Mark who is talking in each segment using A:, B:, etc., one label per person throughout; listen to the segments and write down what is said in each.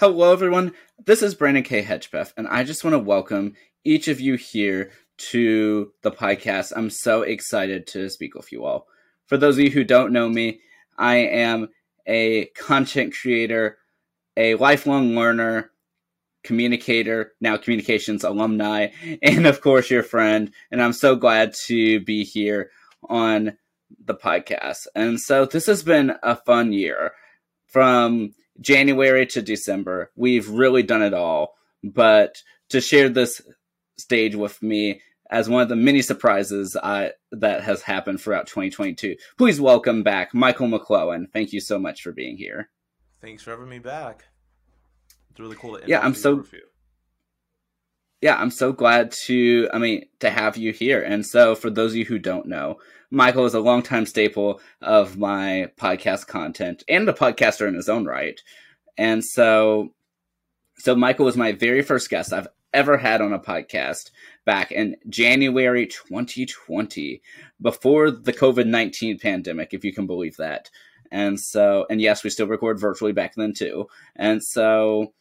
A: Hello, everyone. This is Brandon K. Hedgepeth, and I just want to welcome each of you here to the podcast. I'm so excited to speak with you all. For those of you who don't know me, I am a content creator, a lifelong learner, communicator, now communications alumni, and of course, your friend. And I'm so glad to be here on the podcast. And so this has been a fun year from January to December. We've really done it all. But to share this stage with me as one of the many surprises I, that has happened throughout 2022, please welcome back Michael McClellan. Thank you so much for being here.
B: Thanks for having me back. It's really cool to
A: yeah, I'm so yeah, I'm so glad to I mean to have you here. And so for those of you who don't know, Michael is a longtime staple of my podcast content and a podcaster in his own right. And so, so Michael was my very first guest I've ever had on a podcast back in January 2020, before the COVID 19 pandemic, if you can believe that. And so, and yes, we still record virtually back then too. And so,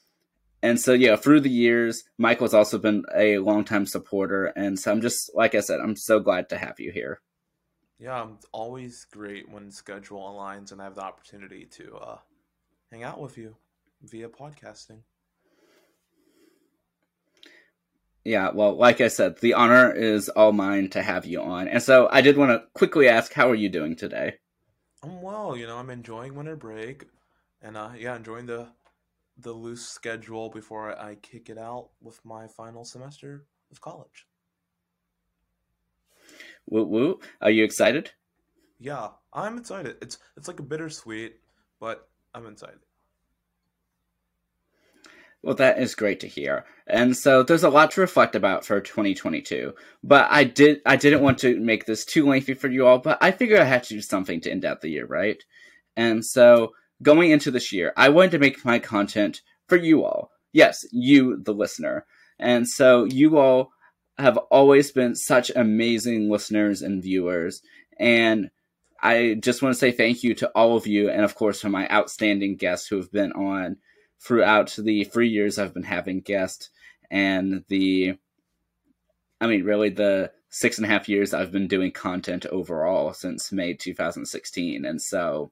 A: and so yeah, through the years, Michael's also been a longtime supporter, and so I'm just like I said, I'm so glad to have you here.
B: Yeah, it's always great when schedule aligns and I have the opportunity to uh, hang out with you via podcasting.
A: Yeah, well, like I said, the honor is all mine to have you on. And so I did want to quickly ask, how are you doing today?
B: I'm well, you know, I'm enjoying winter break and uh yeah, enjoying the the loose schedule before I kick it out with my final semester of college.
A: Woo woo. Are you excited?
B: Yeah, I'm excited. It's it's like a bittersweet, but I'm excited.
A: Well, that is great to hear. And so there's a lot to reflect about for 2022. But I did I didn't want to make this too lengthy for you all, but I figured I had to do something to end out the year, right? And so going into this year, I wanted to make my content for you all. Yes, you the listener. And so you all have always been such amazing listeners and viewers. And I just want to say thank you to all of you, and of course to my outstanding guests who have been on throughout the three years I've been having guests, and the, I mean, really the six and a half years I've been doing content overall since May 2016. And so,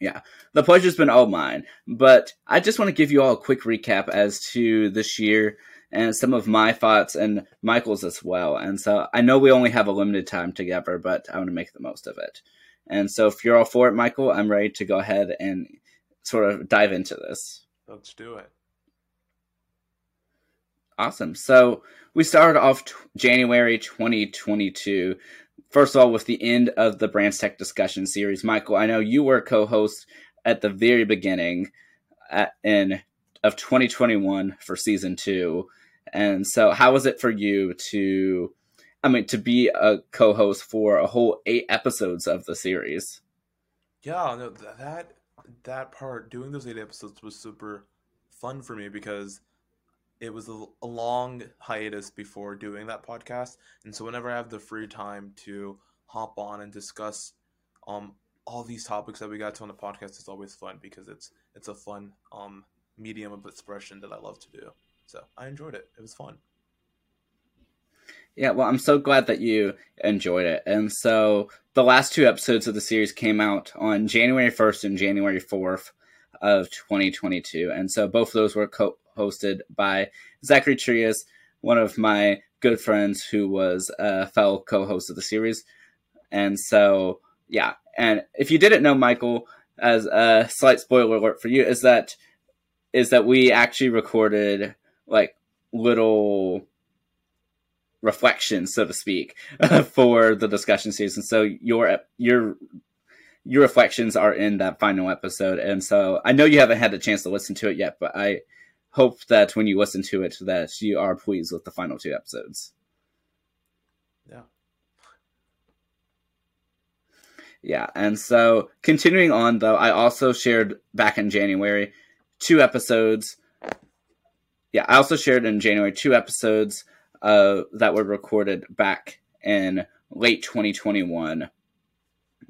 A: yeah, the pleasure's been all mine. But I just want to give you all a quick recap as to this year and some of my thoughts and Michael's as well. And so I know we only have a limited time together, but I want to make the most of it. And so if you're all for it, Michael, I'm ready to go ahead and sort of dive into this.
B: Let's do it.
A: Awesome. So we started off t- January 2022. First of all, with the end of the Brands Tech discussion series, Michael, I know you were co-host at the very beginning at, in of 2021 for season two, and so, how was it for you to, I mean, to be a co-host for a whole eight episodes of the series?
B: Yeah, no, that that part doing those eight episodes was super fun for me because it was a, a long hiatus before doing that podcast, and so whenever I have the free time to hop on and discuss um all these topics that we got to on the podcast, it's always fun because it's it's a fun um medium of expression that I love to do. So I enjoyed it. It was fun.
A: Yeah, well, I'm so glad that you enjoyed it. And so the last two episodes of the series came out on January 1st and January 4th of 2022. And so both of those were co hosted by Zachary Trias, one of my good friends who was a fellow co host of the series. And so, yeah. And if you didn't know, Michael, as a slight spoiler alert for you, is that is that we actually recorded like little reflections, so to speak, for the discussion season. So your your your reflections are in that final episode, and so I know you haven't had a chance to listen to it yet, but I hope that when you listen to it, that you are pleased with the final two episodes.
B: Yeah.
A: Yeah, and so continuing on though, I also shared back in January two episodes yeah, I also shared in January two episodes uh, that were recorded back in late 2021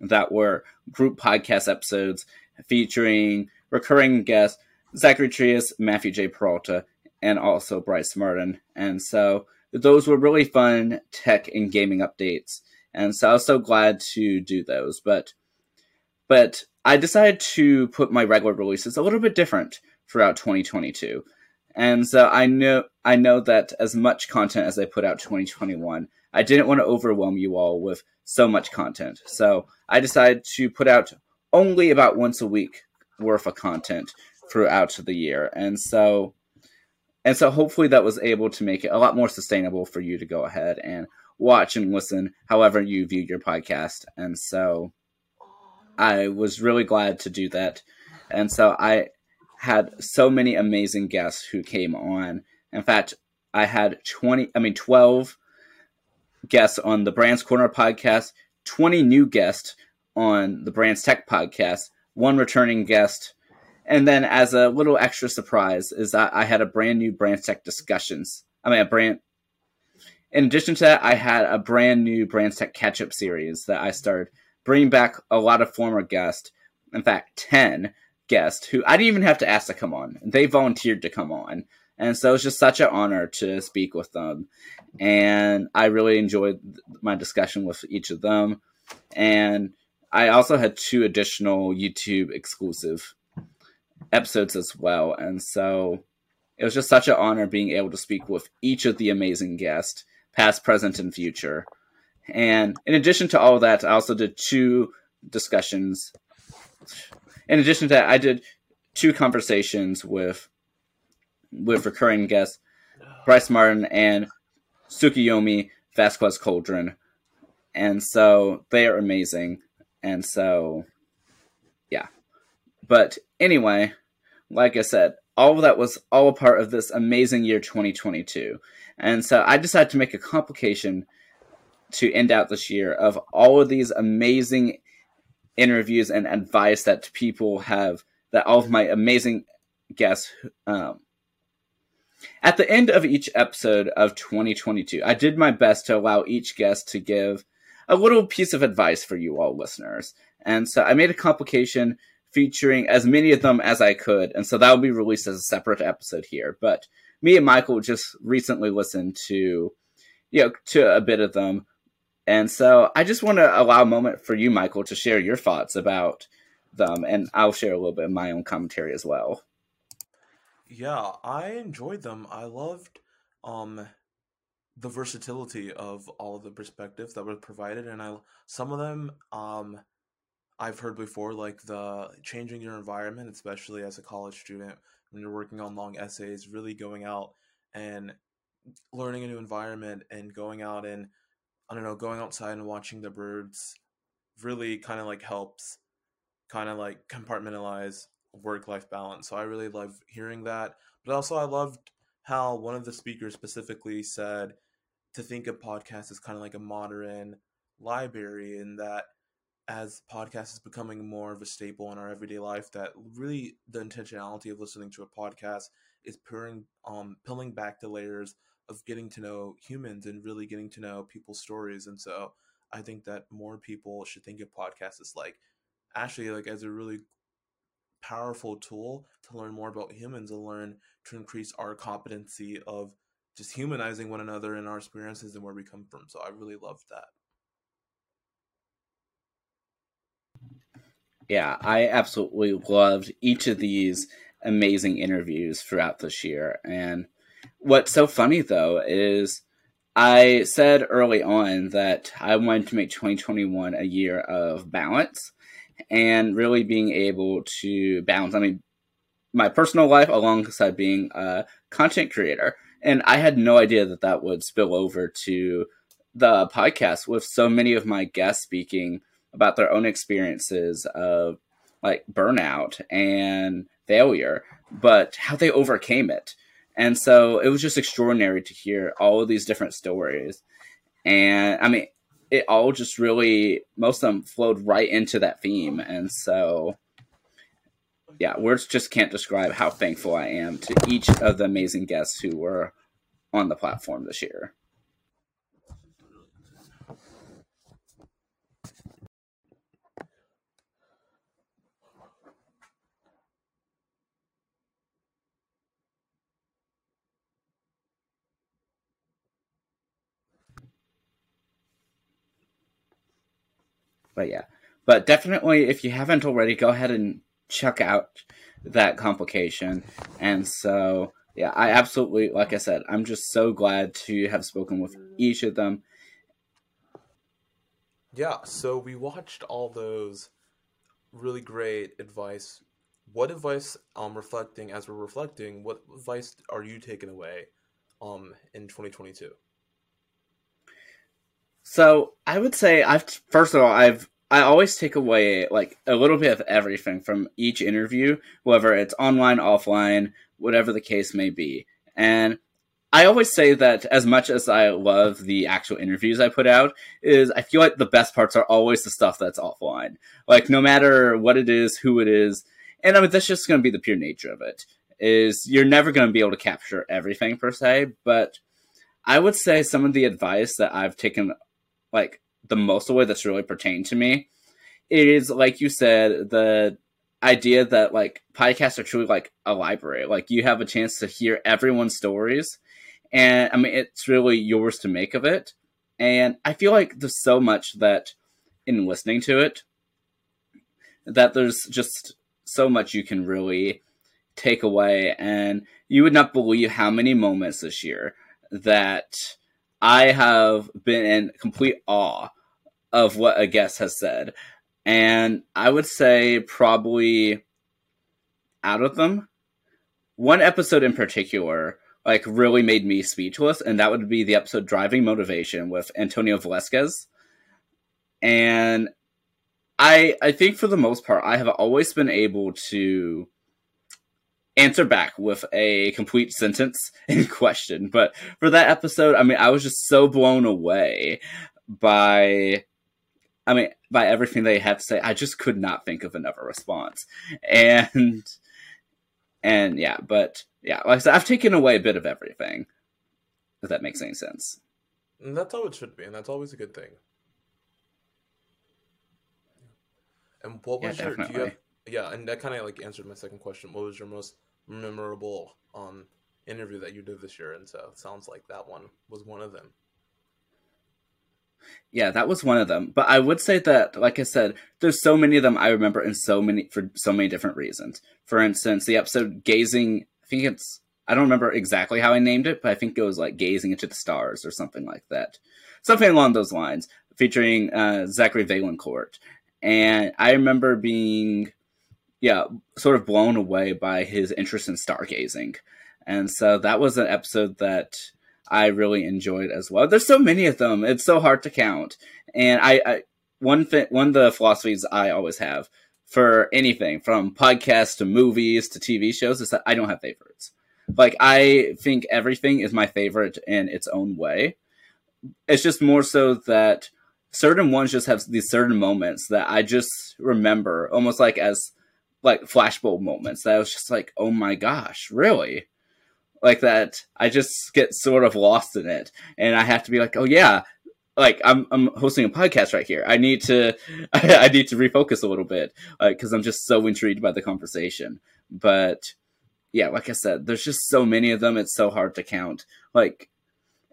A: that were group podcast episodes featuring recurring guests Zachary Trias, Matthew J. Peralta, and also Bryce Martin. And so those were really fun tech and gaming updates. And so I was so glad to do those. But but I decided to put my regular releases a little bit different throughout 2022. And so I know I know that as much content as I put out 2021, I didn't want to overwhelm you all with so much content. So I decided to put out only about once a week worth of content throughout the year. And so and so hopefully that was able to make it a lot more sustainable for you to go ahead and watch and listen however you view your podcast. And so I was really glad to do that. And so I had so many amazing guests who came on. In fact, I had 20, I mean, 12 guests on the Brands Corner podcast, 20 new guests on the Brands Tech podcast, one returning guest. And then as a little extra surprise is that I had a brand new Brands Tech discussions. I mean, a brand, in addition to that, I had a brand new Brands Tech catch up series that I started bringing back a lot of former guests. In fact, 10 guests who I didn't even have to ask to come on. They volunteered to come on. And so it was just such an honor to speak with them. And I really enjoyed my discussion with each of them. And I also had two additional YouTube exclusive episodes as well. And so it was just such an honor being able to speak with each of the amazing guests, past, present, and future. And in addition to all that, I also did two discussions in addition to that, I did two conversations with with recurring guests Bryce Martin and Tsukiyomi Vasquez Cauldron. And so they are amazing. And so, yeah. But anyway, like I said, all of that was all a part of this amazing year 2022. And so I decided to make a complication to end out this year of all of these amazing interviews and advice that people have that all of my amazing guests um, at the end of each episode of 2022 i did my best to allow each guest to give a little piece of advice for you all listeners. And so i made a complication featuring as many of them as i could and so that will be released as a separate episode here. But me and michael just recently listened to you know to a bit of them. And so I just want to allow a moment for you, Michael, to share your thoughts about them, and I'll share a little bit of my own commentary as well.
B: Yeah, I enjoyed them. I loved um the versatility of all of the perspectives that were provided, and I some of them um I've heard before, like the changing your environment, especially as a college student when you're working on long essays, really going out and learning a new environment and going out and I don't know, going outside and watching the birds really kind of like helps kind of like compartmentalize work life balance. So I really love hearing that. But also, I loved how one of the speakers specifically said to think of podcasts as kind of like a modern library, and that as podcast is becoming more of a staple in our everyday life, that really the intentionality of listening to a podcast is peeling, um, peeling back the layers of getting to know humans and really getting to know people's stories. And so I think that more people should think of podcasts as like actually like as a really powerful tool to learn more about humans and learn to increase our competency of just humanizing one another and our experiences and where we come from. So I really loved that.
A: Yeah, I absolutely loved each of these amazing interviews throughout this year. And What's so funny though is I said early on that I wanted to make 2021 a year of balance and really being able to balance. I mean, my personal life alongside being a content creator. And I had no idea that that would spill over to the podcast with so many of my guests speaking about their own experiences of like burnout and failure, but how they overcame it. And so it was just extraordinary to hear all of these different stories. And I mean, it all just really, most of them flowed right into that theme. And so, yeah, words just can't describe how thankful I am to each of the amazing guests who were on the platform this year. But yeah, but definitely if you haven't already, go ahead and check out that complication. And so yeah, I absolutely like I said, I'm just so glad to have spoken with each of them.
B: Yeah, so we watched all those really great advice. What advice um reflecting as we're reflecting, what advice are you taking away um in 2022?
A: So I would say I've first of all I've I always take away like a little bit of everything from each interview, whether it's online, offline, whatever the case may be. And I always say that as much as I love the actual interviews I put out, is I feel like the best parts are always the stuff that's offline. Like no matter what it is, who it is, and I mean that's just going to be the pure nature of it. Is you're never going to be able to capture everything per se, but I would say some of the advice that I've taken like the most away that's really pertained to me is like you said the idea that like podcasts are truly like a library. Like you have a chance to hear everyone's stories and i mean it's really yours to make of it. And i feel like there's so much that in listening to it that there's just so much you can really take away. And you would not believe how many moments this year that I have been in complete awe of what a guest has said. And I would say probably out of them, one episode in particular like really made me speechless, and that would be the episode Driving Motivation with Antonio Velasquez. And I I think for the most part I have always been able to answer back with a complete sentence in question. But for that episode, I mean, I was just so blown away by, I mean, by everything they had to say. I just could not think of another response. And, and yeah, but yeah, like I said, I've taken away a bit of everything, if that makes any sense.
B: And that's how it should be, and that's always a good thing. And what was yeah, your, do you have, yeah, and that kind of like answered my second question. What was your most memorable um interview that you did this year? And so it sounds like that one was one of them.
A: Yeah, that was one of them. But I would say that, like I said, there's so many of them I remember in so many for so many different reasons. For instance, the episode "Gazing," I think it's I don't remember exactly how I named it, but I think it was like "Gazing into the Stars" or something like that, something along those lines, featuring uh, Zachary Vaillancourt. And I remember being yeah, sort of blown away by his interest in stargazing. And so that was an episode that I really enjoyed as well. There's so many of them; it's so hard to count. And I, I one thing, one of the philosophies I always have for anything from podcasts to movies to TV shows is that I don't have favorites. Like I think everything is my favorite in its own way. It's just more so that certain ones just have these certain moments that I just remember almost like as like flashbulb moments that I was just like, oh my gosh, really? Like that, I just get sort of lost in it, and I have to be like, oh yeah, like I'm I'm hosting a podcast right here. I need to I, need to refocus a little bit because uh, I'm just so intrigued by the conversation. But yeah, like I said, there's just so many of them. It's so hard to count. Like,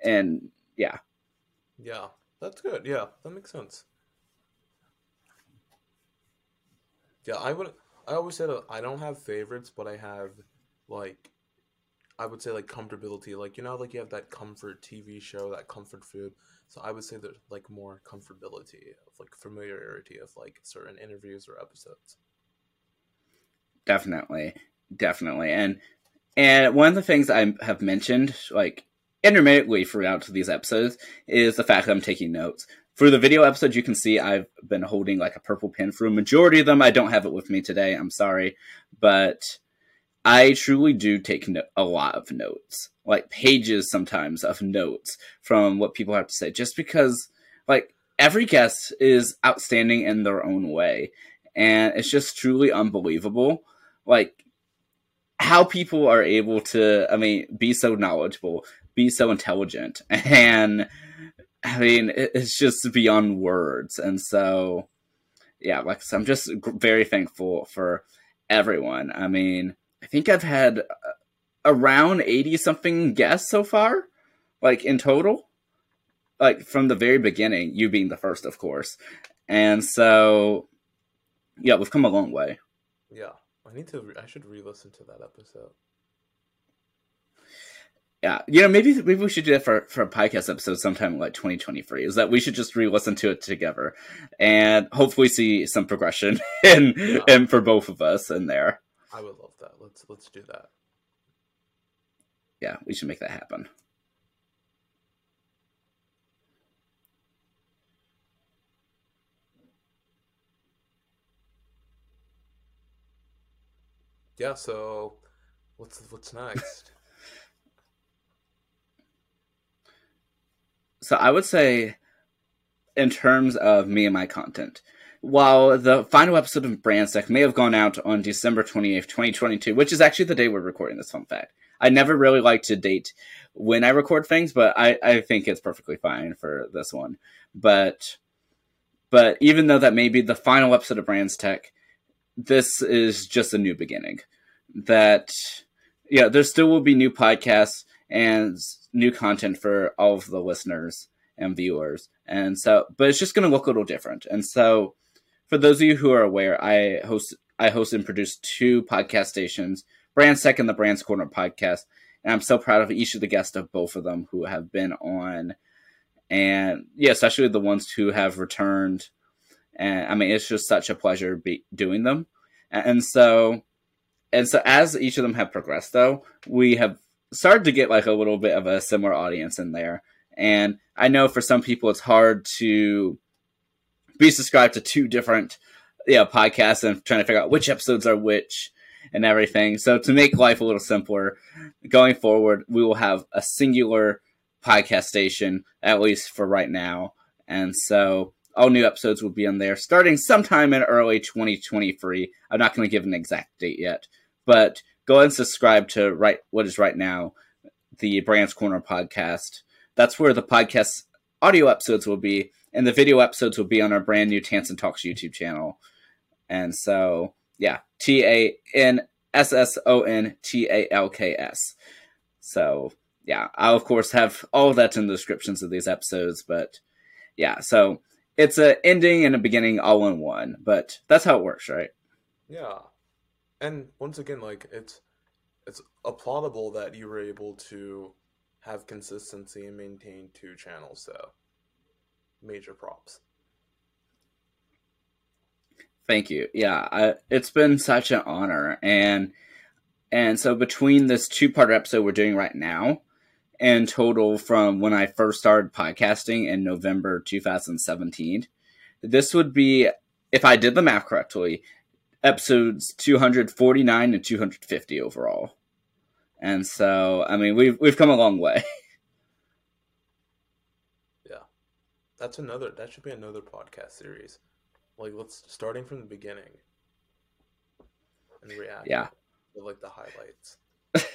A: and yeah,
B: yeah, that's good. Yeah, that makes sense. Yeah, I would. I always said uh, I don't have favorites, but I have like I would say like comfortability. Like you know, like you have that comfort TV show, that comfort food. So I would say there's like more comfortability of like familiarity of like certain interviews or episodes.
A: Definitely, definitely, and and one of the things I have mentioned like intermittently throughout these episodes is the fact that I'm taking notes for the video episodes, you can see I've been holding like a purple pen for a majority of them. I don't have it with me today. I'm sorry, but I truly do take no- a lot of notes, like pages sometimes of notes from what people have to say, just because like every guest is outstanding in their own way. And it's just truly unbelievable. Like how people are able to, I mean, be so knowledgeable, be so intelligent, and I mean, it's just beyond words. And so, yeah, like I'm just very thankful for everyone. I mean, I think I've had uh, around 80 something guests so far, like in total, like from the very beginning, you being the first, of course. And so, yeah, we've come a long way.
B: Yeah, I need to. Re- I should re-listen to that episode.
A: Yeah, you know, maybe maybe we should do that for for a podcast episode sometime in like 2023. Is that we should just re-listen to it together, and hopefully see some progression in
B: Yeah.
A: and for both of us in there.
B: I would love that. Let's let's do that.
A: Yeah, we should make that happen.
B: Yeah. So, what's what's next?
A: So I would say, in terms of me and my content, while the final episode of Brands Tech may have gone out on December 28th, 2022, which is actually the day we're recording this fun fact. I never really like to date when I record things, but I, I think it's perfectly fine for this one. But but even though that may be the final episode of Brands Tech, this is just a new beginning. That yeah, there still will be new podcasts and new content for all of the listeners and viewers. And so, but it's just going to look a little different. And so, for those of you who are aware, I host, I host and produce two podcast stations, Brands Tech and the Brands Corner podcast. And I'm so proud of each of the guests of both of them who have been on. And yeah, especially the ones who have returned. And I mean, it's just such a pleasure be doing them. And so, and so as each of them have progressed, though, we have started to get like a little bit of a similar audience in there. And I know for some people it's hard to be subscribed to two different you know, podcasts and trying to figure out which episodes are which and everything. So to make life a little simpler, going forward, we will have a singular podcast station, at least for right now. And so all new episodes will be on there starting sometime in early 2023. I'm not going to give an exact date yet, but go ahead and subscribe to right what is right now the Brands Corner podcast. That's where the podcast audio episodes will be, and the video episodes will be on our brand new Tansson Talks YouTube channel. And so, yeah, T A N S S O N T A L K S. So, yeah, I'll of course have all that in the descriptions of these episodes, but yeah, so it's a ending and a beginning all in one, but that's how it works, right?
B: Yeah. And once again, like it's it's applaudable that you were able to have consistency and maintain two channels, so major props.
A: Thank you. Yeah, I, it's been such an honor, and and so between this two-part episode we're doing right now, and total from when I first started podcasting in November 2017, this would be, if I did the math correctly, episodes 249 and 250 overall. And so, I mean, we've we've come a long way. Yeah.
B: That's another that should be another podcast series. Like let's starting from the beginning and react
A: Yeah.
B: with like the highlights.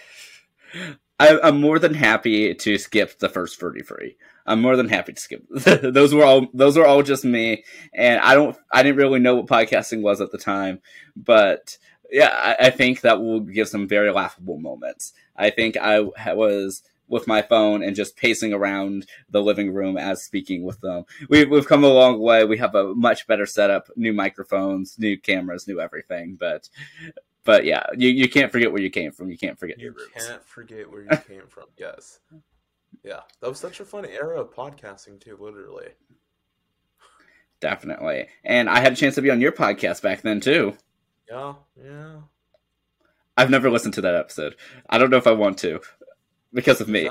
A: I, I'm more than happy to skip the first 33. I'm more than happy to skip. those were all those were all just me, and I don't I didn't really know what podcasting was at the time, but yeah, I, I think that will give some very laughable moments. I think I was with my phone and just pacing around the living room as speaking with them. We, we've come a long way. We have a much better setup, new microphones, new cameras, new everything. But but yeah, you, you can't forget where you came from. You can't forget your
B: You
A: roots.
B: can't forget where you came from. Yes. Yeah. That was such a fun era of podcasting too, literally.
A: Definitely. And I had a chance to be on your podcast back then too.
B: Yeah, yeah.
A: I've never listened to that episode. I don't know if I want to because of me.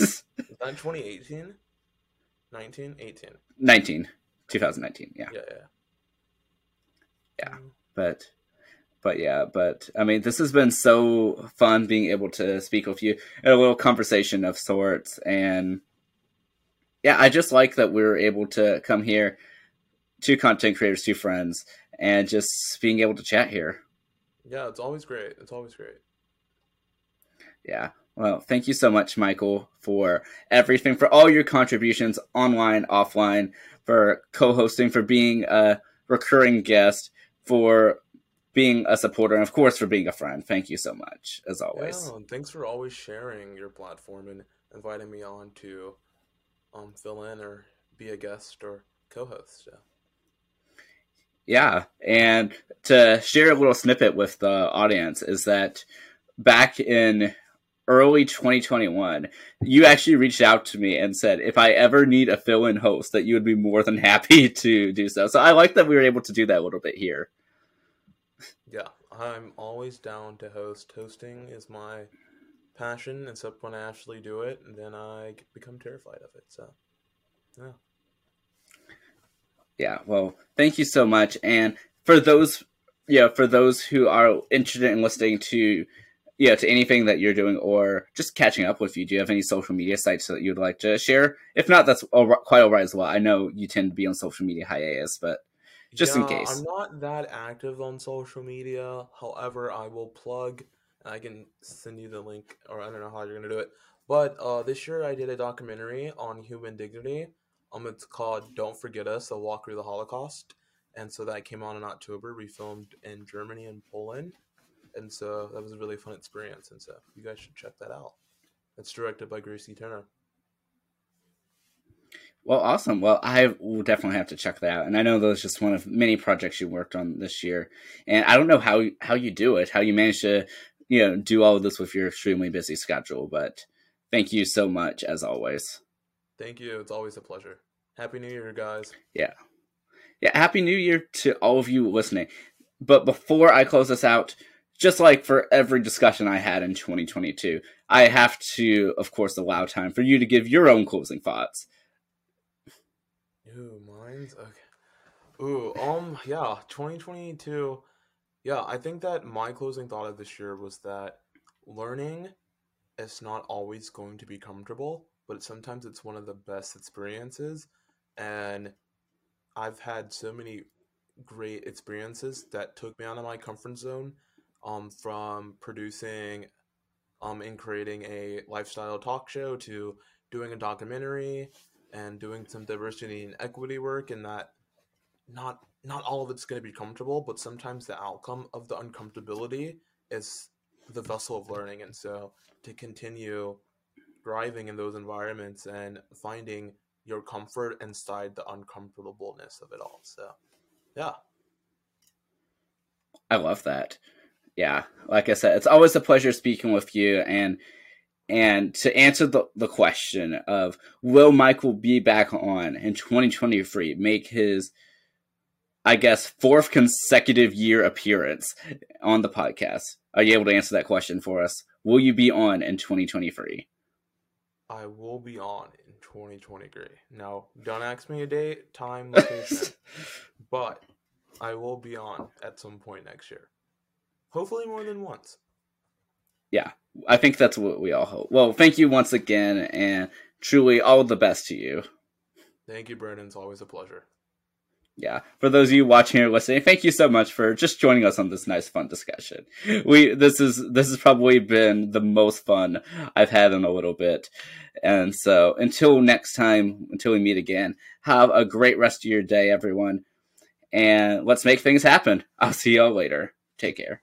B: Was that 2018? 19? 18.
A: 19, 2019. Yeah.
B: Yeah, yeah.
A: Yeah. Mm. But but yeah, but I mean, this has been so fun being able to speak with you in a little conversation of sorts. And yeah, I just like that we were able to come here, two content creators, two friends, and just being able to chat here.
B: Yeah, it's always great. It's always great.
A: Yeah. Well, thank you so much, Michael, for everything, for all your contributions online, offline, for co hosting, for being a recurring guest, for being a supporter, and of course, for being a friend. Thank you so much, as always.
B: Yeah, and thanks for always sharing your platform and inviting me on to um fill in or be a guest or co-host. Yeah.
A: Yeah, and to share a little snippet with the audience is that back in early 2021, you actually reached out to me and said if I ever need a fill-in host, that you would be more than happy to do so. So I like that we were able to do that a little bit here.
B: Yeah, I'm always down to host. Hosting is my passion, except when I actually do it, then I become terrified of it. So, yeah.
A: Yeah, well, thank you so much. And for those, yeah, for those who are interested in listening to, yeah, to anything that you're doing or just catching up with you, do you have any social media sites that you'd like to share? If not, that's all, quite all right as well. I know you tend to be on social media hiatus, but just
B: yeah,
A: in case.
B: I'm not that active on social media. However, I will plug. I can send you the link, or I don't know how you're gonna do it. But uh, this year I did a documentary on human dignity. Um, it's called "Don't Forget Us: A Walk Through the Holocaust," and so that came out in October. We filmed in Germany and Poland, and so that was a really fun experience. And so you guys should check that out. It's directed by Gracie Turner.
A: Well, awesome. Well, I will definitely have to check that out. And I know that was just one of many projects you worked on this year. And I don't know how how you do it, how you manage to, you know, do all of this with your extremely busy schedule. But thank you so much as always.
B: Thank you. It's always a pleasure. Happy New Year, guys.
A: Yeah. Yeah, happy new year to all of you listening. But before I close this out, just like for every discussion I had in 2022, I have to, of course, allow time for you to give your own closing thoughts.
B: Ooh, mine's okay. Ooh, um, yeah, 2022. Yeah, I think that my closing thought of this year was that learning is not always going to be comfortable, but sometimes it's one of the best experiences. And I've had so many great experiences that took me out of my comfort zone um, from producing um, and creating a lifestyle talk show to doing a documentary and doing some diversity and equity work and that not not all of it's going to be comfortable but sometimes the outcome of the uncomfortability is the vessel of learning. And so to continue thriving in those environments and finding your comfort inside the uncomfortableness of it all. So yeah.
A: I love that. Yeah, like I said, it's always a pleasure speaking with you and and to answer the, the question of will Michael be back on in 2023, make his, I guess, fourth consecutive year appearance on the podcast? Are you able to answer that question for us? Will you be on in 2023?
B: I will be on in 2023. Now, don't ask me a date, time, location, but I will be on at some point next year. Hopefully, more than once.
A: Yeah, I think that's what we all hope. Well, thank you once again, and truly all the best to you.
B: Thank you, Brandon. It's always a pleasure.
A: Yeah, for those of you watching or listening, thank you so much for just joining us on this nice, fun discussion. We this is this has probably been the most fun I've had in a little bit, and so until next time, until we meet again, have a great rest of your day, everyone, and let's make things happen. I'll see y'all later. Take care.